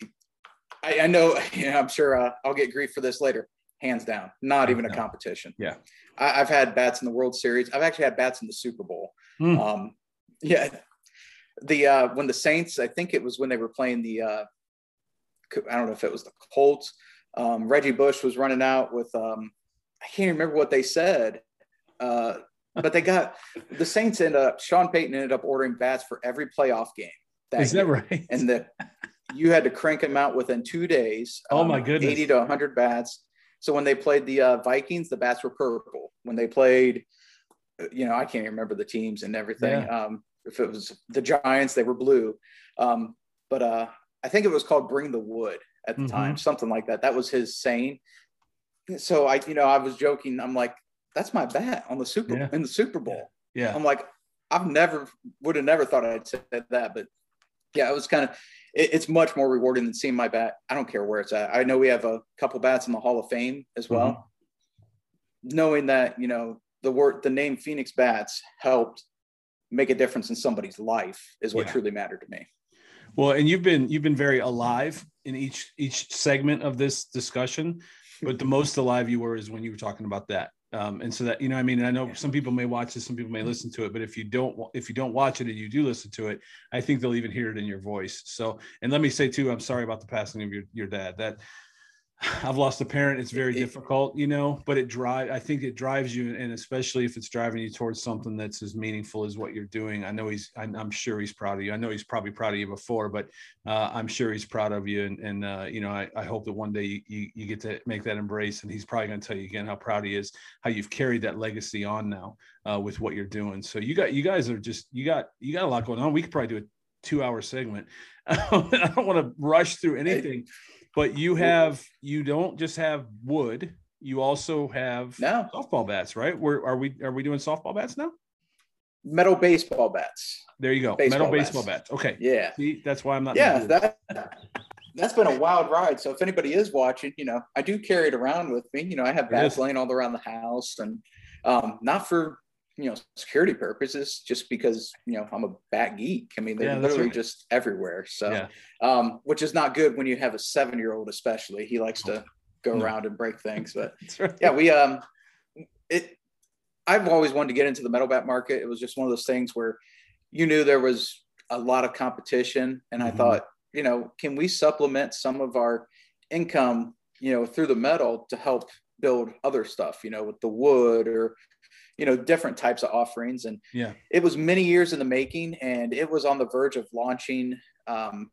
I, I know. I'm sure uh, I'll get grief for this later. Hands down, not even a competition. Yeah, I, have had bats in the World Series. I've actually had bats in the Super Bowl. Mm. Um, yeah, the uh, when the Saints, I think it was when they were playing the. Uh, I don't know if it was the Colts. Um, Reggie Bush was running out with um, I can't remember what they said, uh, but they got the Saints ended up. Sean Payton ended up ordering bats for every playoff game. That Is year. that right? And that you had to crank them out within two days. Oh um, my goodness, eighty to hundred bats. So when they played the uh, Vikings, the bats were purple. When they played, uh, you know, I can't remember the teams and everything. Yeah. Um, if it was the Giants, they were blue. Um, but uh, I think it was called "Bring the Wood" at the mm-hmm. time, something like that. That was his saying so I, you know, I was joking. I'm like, that's my bat on the Super yeah. in the Super Bowl. Yeah. I'm like, I've never would have never thought I'd said that, but yeah, it was kind of it, it's much more rewarding than seeing my bat. I don't care where it's at. I know we have a couple bats in the Hall of Fame as well. Mm-hmm. Knowing that, you know, the word the name Phoenix Bats helped make a difference in somebody's life is what yeah. truly mattered to me. Well, and you've been you've been very alive in each each segment of this discussion but the most alive you were is when you were talking about that. Um, and so that you know, I mean, I know some people may watch this, some people may listen to it, but if you don't, if you don't watch it and you do listen to it, I think they'll even hear it in your voice. So, and let me say too, I'm sorry about the passing of your your dad. That I've lost a parent. It's very it, difficult, you know, but it drive. I think it drives you, and especially if it's driving you towards something that's as meaningful as what you're doing. I know he's. I'm, sure he's proud of you. I know he's probably proud of you before, but uh, I'm sure he's proud of you. And, and uh, you know, I, I hope that one day you, you, you get to make that embrace. And he's probably going to tell you again how proud he is, how you've carried that legacy on now uh, with what you're doing. So you got, you guys are just, you got, you got a lot going on. We could probably do a two hour segment. I don't want to rush through anything. But you have you don't just have wood. You also have no. softball bats, right? Where are we? Are we doing softball bats now? Metal baseball bats. There you go. Baseball Metal bats. baseball bats. Okay. Yeah. See, that's why I'm not. Yeah, that that's been a wild ride. So if anybody is watching, you know, I do carry it around with me. You know, I have bats laying all around the house, and um, not for you know security purposes just because you know i'm a bat geek i mean they're yeah, literally right. just everywhere so yeah. um, which is not good when you have a seven year old especially he likes to go no. around and break things but right. yeah we um it i've always wanted to get into the metal bat market it was just one of those things where you knew there was a lot of competition and mm-hmm. i thought you know can we supplement some of our income you know through the metal to help build other stuff you know with the wood or you know, different types of offerings. And yeah, it was many years in the making, and it was on the verge of launching. Um,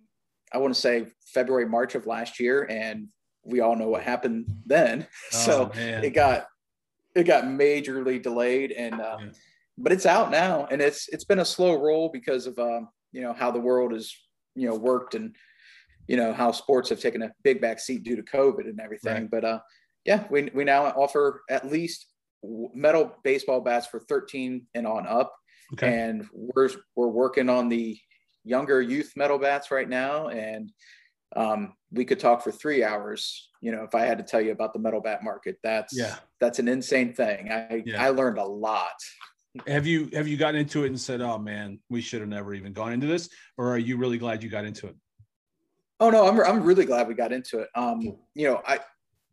I want to say February, March of last year, and we all know what happened then. Oh, so man. it got it got majorly delayed, and uh, yeah. but it's out now, and it's it's been a slow roll because of um, you know how the world is you know worked and you know how sports have taken a big back seat due to COVID and everything. Right. But uh, yeah, we we now offer at least metal baseball bats for 13 and on up. Okay. And we're we're working on the younger youth metal bats right now, and um, we could talk for three hours. You know, if I had to tell you about the metal bat market, that's yeah, that's an insane thing. I yeah. I learned a lot. Have you have you gotten into it and said, "Oh man, we should have never even gone into this," or are you really glad you got into it? Oh no, I'm I'm really glad we got into it. Um, you know, I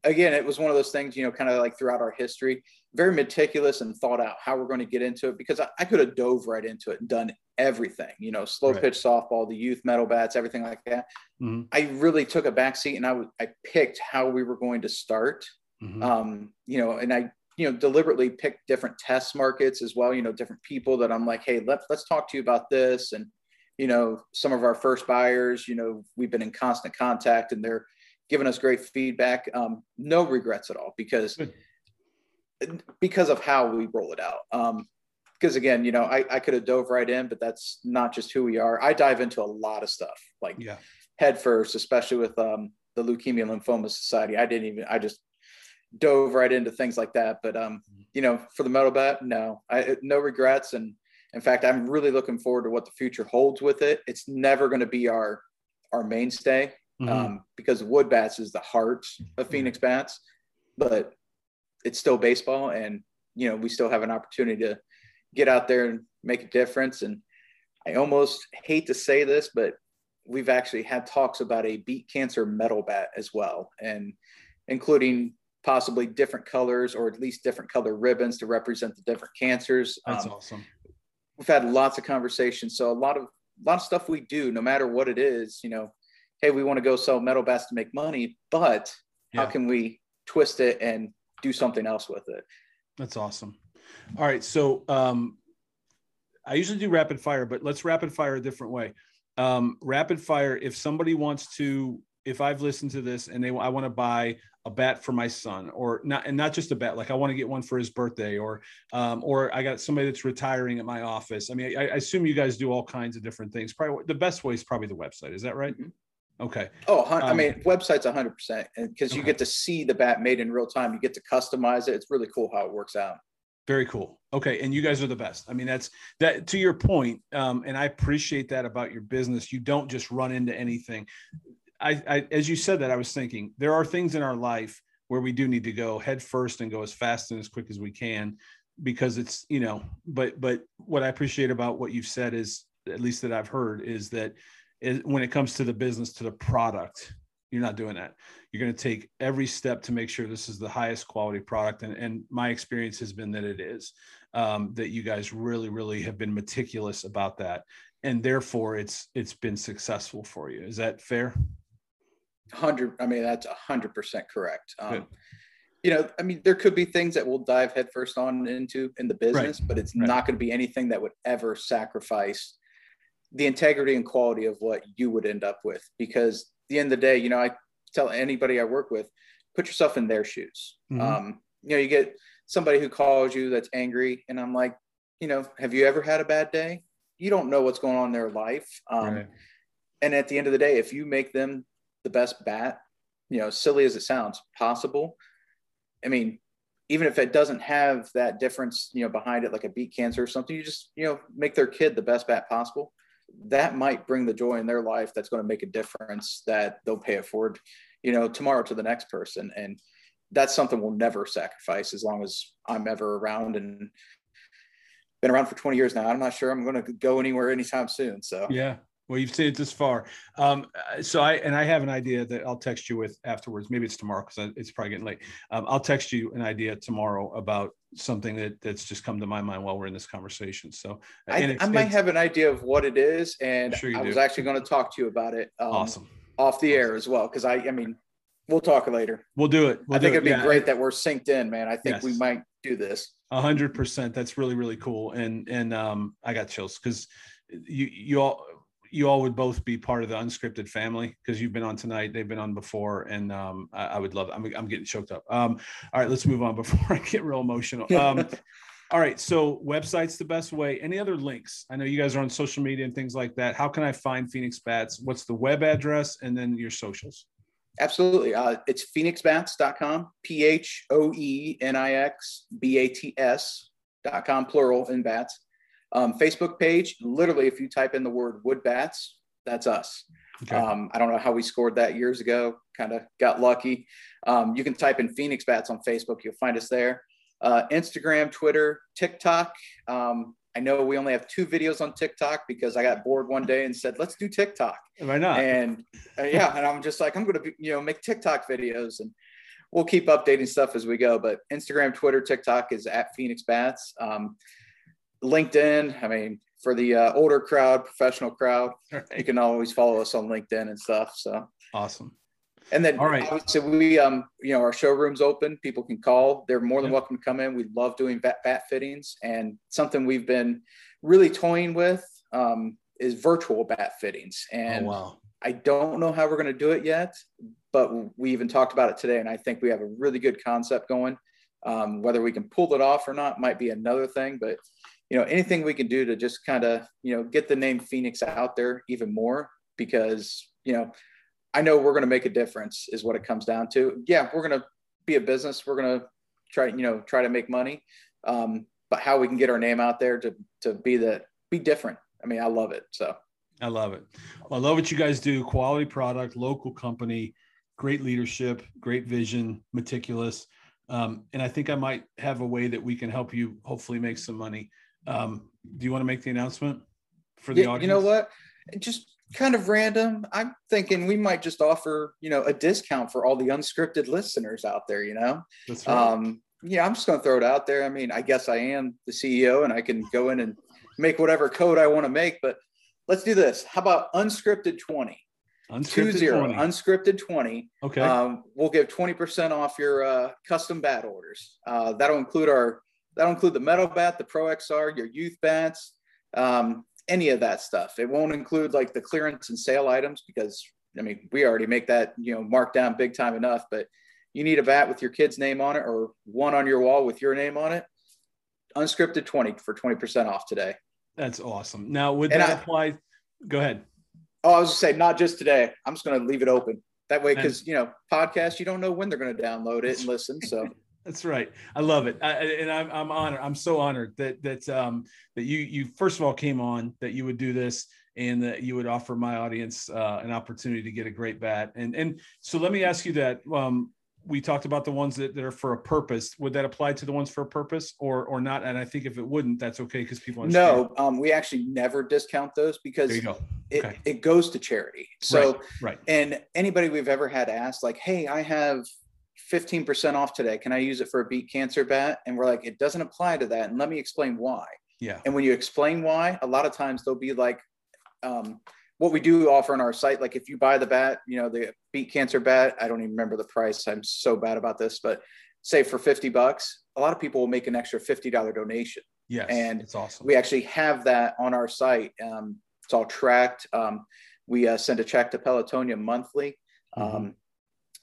again, it was one of those things, you know, kind of like throughout our history, very meticulous and thought out how we're going to get into it because I, I could have dove right into it and done everything, you know, slow right. pitch softball, the youth metal bats, everything like that. Mm-hmm. I really took a back seat and I, I picked how we were going to start. Mm-hmm. Um, you know, and I, you know, deliberately picked different test markets as well, you know, different people that I'm like, Hey, let's, let's talk to you about this. And, you know, some of our first buyers, you know, we've been in constant contact and they're, given us great feedback. Um, no regrets at all because Good. because of how we roll it out. Um, because again, you know, I, I could have dove right in, but that's not just who we are. I dive into a lot of stuff, like yeah. head first, especially with um, the Leukemia Lymphoma Society. I didn't even, I just dove right into things like that. But um, mm-hmm. you know, for the metal bat, no, I no regrets. And in fact, I'm really looking forward to what the future holds with it. It's never going to be our our mainstay mm-hmm. um, because wood bats is the heart of Phoenix bats, but it's still baseball, and you know we still have an opportunity to get out there and make a difference. And I almost hate to say this, but we've actually had talks about a beat cancer metal bat as well, and including possibly different colors or at least different color ribbons to represent the different cancers. That's um, awesome. We've had lots of conversations. So a lot of a lot of stuff we do, no matter what it is, you know, hey, we want to go sell metal bats to make money, but yeah. how can we twist it and do something else with it? That's awesome. All right. So um, I usually do rapid fire, but let's rapid fire a different way. Um, rapid fire, if somebody wants to, if I've listened to this and they I want to buy a bat for my son or not and not just a bat like i want to get one for his birthday or um, or i got somebody that's retiring at my office i mean I, I, assume you guys do all kinds of different things probably the best way is probably the website is that right mm-hmm. Okay. Oh, um, I mean, website's 100% because you okay. get to see the bat made in real time. You get to customize it. It's really cool how it works out. Very cool. Okay, and you guys are the best. I mean, that's that to your point, um, and I appreciate that about your business. You don't just run into anything. I, I, as you said that, I was thinking there are things in our life where we do need to go head first and go as fast and as quick as we can, because it's you know. But but what I appreciate about what you've said is, at least that I've heard, is that is when it comes to the business to the product you're not doing that. You're going to take every step to make sure this is the highest quality product and, and my experience has been that it is um, that you guys really really have been meticulous about that and therefore it's it's been successful for you. Is that fair? 100 i mean that's 100% correct. Um, you know i mean there could be things that we'll dive headfirst on into in the business right. but it's right. not going to be anything that would ever sacrifice the integrity and quality of what you would end up with. Because the end of the day you know i tell anybody i work with put yourself in their shoes. Mm-hmm. um, you know you get somebody who calls you that's angry and i'm like you know have you ever had a bad day? You don't know what's going on in their life. Um, right. and at the end of the day if you make them the best bat you know silly as it sounds possible i mean even if it doesn't have that difference you know behind it like a beat cancer or something you just you know make their kid the best bat possible that might bring the joy in their life that's going to make a difference that they'll pay it forward you know tomorrow to the next person. And that's something we'll never sacrifice as long as i'm ever around and been around for 20 years now. I'm not sure i'm going to go anywhere anytime soon so. Yeah well, you've seen it this far. Um, so I and I have an idea that I'll text you with afterwards. Maybe it's tomorrow because it's probably getting late. Um, I'll text you an idea tomorrow about something that that's just come to my mind while we're in this conversation. So I, I might have an idea of what it is, and sure I do. was actually going to talk to you about it. Um, awesome. Off the air as well, because I, I mean, we'll talk later. We'll do it. We'll I think it. it'd be yeah. great that we're synced in, man. I think yes. we might do this. A hundred percent. That's really really cool. And and um, I got chills because you you all you all would both be part of the unscripted family because you've been on tonight. They've been on before, and um, I, I, would love. I'm I'm getting choked up. Um, all right, let's move on before I get real emotional. Um, all right, so website's the best way. Any other links? I know you guys are on social media and things like that. How can I find Phoenix Bats? What's the web address and then your socials? Absolutely. Uh, it's phoenixbats.com, P H O E N I X B A T S.com, plural in bats. Um, Facebook page, literally, if you type in the word wood bats, that's us. Okay. Um, I don't know how we scored that years ago, kind of got lucky. Um, you can type in Phoenix Bats on Facebook, you'll find us there. Uh, Instagram, Twitter, TikTok. Um, I know we only have two videos on TikTok because I got bored one day and said, let's do TikTok. Why not? And uh, yeah, and I'm just like, I'm going to, you know, make TikTok videos and we'll keep updating stuff as we go. But Instagram, Twitter, TikTok is at Phoenix Bats. Um, LinkedIn, I mean, for the uh, older crowd, professional crowd, right. you can always follow us on LinkedIn and stuff. So awesome. And then, all right. Obviously, we um, you know, our showroom's open. People can call. They're more than welcome to come in. We love doing bat, bat fittings, and something we've been really toying with um, is virtual bat fittings. Oh, and oh, wow. I don't know how we're going to do it yet, but we even talked about it today, and I think we have a really good concept going. Um, whether we can pull it off or not might be another thing, but you know, anything we can do to just kind of you know get the name Phoenix out there even more because you know I know we're going to make a difference is what it comes down to. Yeah, we're going to be a business. We're going to try, you know, try to make money. Um, but how we can get our name out there to, to be the, be different. I mean, I love it. So I love it. Well, I love what you guys do. Quality product, local company, great leadership, great vision, meticulous. Um, and I think I might have a way that we can help you hopefully make some money. Um, do you want to make the announcement for the yeah, audience? You know what? Just kind of random. I'm thinking we might just offer, you know, a discount for all the unscripted listeners out there, you know? That's right. Um, yeah, I'm just going to throw it out there. I mean, I guess I am the CEO and I can go in and make whatever code I want to make, but let's do this. How about unscripted 20? Unscripted Two zero, 20. unscripted 20. Okay. Um, we'll give 20% off your uh, custom bat orders. Uh, that'll include our, that'll include the metal bat, the Pro XR, your youth bats, um, any of that stuff. It won't include like the clearance and sale items because I mean we already make that you know marked down big time enough. But you need a bat with your kid's name on it or one on your wall with your name on it. Unscripted twenty for twenty percent off today. That's awesome. Now would and that I, apply? Go ahead. Oh, I was just saying, not just today. I'm just going to leave it open that way because you know podcasts you don't know when they're going to download it and listen. So That's right. I love it, I, and I'm I'm honored. I'm so honored that that um that you you first of all came on that you would do this and that you would offer my audience uh, an opportunity to get a great bat. And and so let me ask you that. Um, we talked about the ones that, that are for a purpose. Would that apply to the ones for a purpose or or not? And I think if it wouldn't, that's okay because people understand. No, um, we actually never discount those because it, okay. it goes to charity. So right, right. And anybody we've ever had asked, like, hey, I have 15% off today. Can I use it for a beat cancer bat? And we're like, it doesn't apply to that. And let me explain why. Yeah. And when you explain why, a lot of times they'll be like, um, what we do offer on our site, like if you buy the bat, you know, the beat cancer bat, I don't even remember the price. I'm so bad about this, but say for 50 bucks, a lot of people will make an extra $50 donation. Yes. And it's awesome. We actually have that on our site. Um, it's all tracked. Um, we uh, send a check to Pelotonia monthly. Mm-hmm. Um,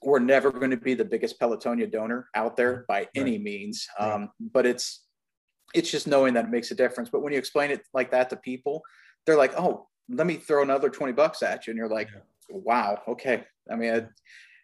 we're never going to be the biggest Pelotonia donor out there by right. any means. Um, right. But it's it's just knowing that it makes a difference. But when you explain it like that to people, they're like, "Oh, let me throw another twenty bucks at you," and you're like, yeah. "Wow, okay." I mean, it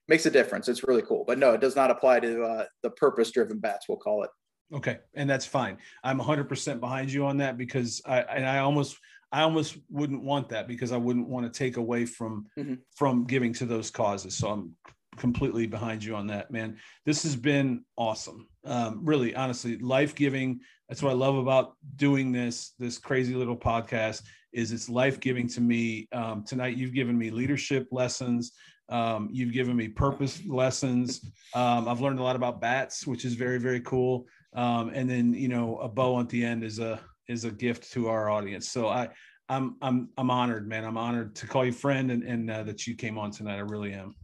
makes a difference. It's really cool. But no, it does not apply to uh, the purpose-driven bats. We'll call it. Okay, and that's fine. I'm 100% behind you on that because I and I almost I almost wouldn't want that because I wouldn't want to take away from mm-hmm. from giving to those causes. So I'm completely behind you on that, man. This has been awesome. Um, really, honestly, life giving. That's what I love about doing this. This crazy little podcast is it's life giving to me. Um, tonight, you've given me leadership lessons. Um, you've given me purpose lessons. Um, I've learned a lot about bats, which is very very cool. Um, and then you know, a bow at the end is a is a gift to our audience. So I. I'm I'm I'm honored, man. I'm honored to call you friend and, and uh, that you came on tonight. I really am.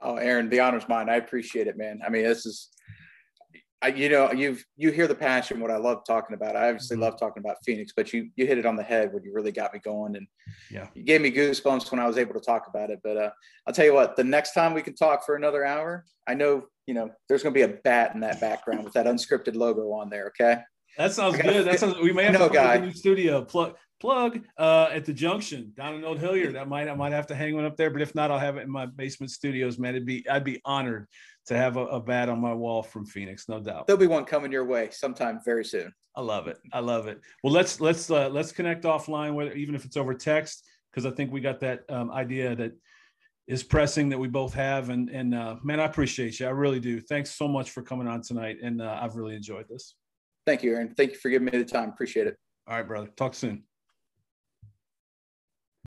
Oh, Aaron, the honor's mine. I appreciate it, man. I mean, this is I, you know, you've you hear the passion. What I love talking about. I obviously mm-hmm. love talking about Phoenix, but you you hit it on the head when you really got me going, and yeah, you gave me goosebumps when I was able to talk about it. But uh, I'll tell you what, the next time we can talk for another hour, I know you know there's going to be a bat in that background with that unscripted logo on there. Okay. That sounds good. That sounds. We may have no, to guy. a new studio plug plug uh, at the junction down in Old Hilliard. I might I might have to hang one up there, but if not, I'll have it in my basement studios. Man, it'd be I'd be honored to have a, a bat on my wall from Phoenix, no doubt. There'll be one coming your way sometime very soon. I love it. I love it. Well, let's let's uh, let's connect offline, whether even if it's over text, because I think we got that um, idea that is pressing that we both have. And and uh, man, I appreciate you. I really do. Thanks so much for coming on tonight, and uh, I've really enjoyed this. Thank you, Aaron. Thank you for giving me the time. Appreciate it. All right, brother. Talk soon.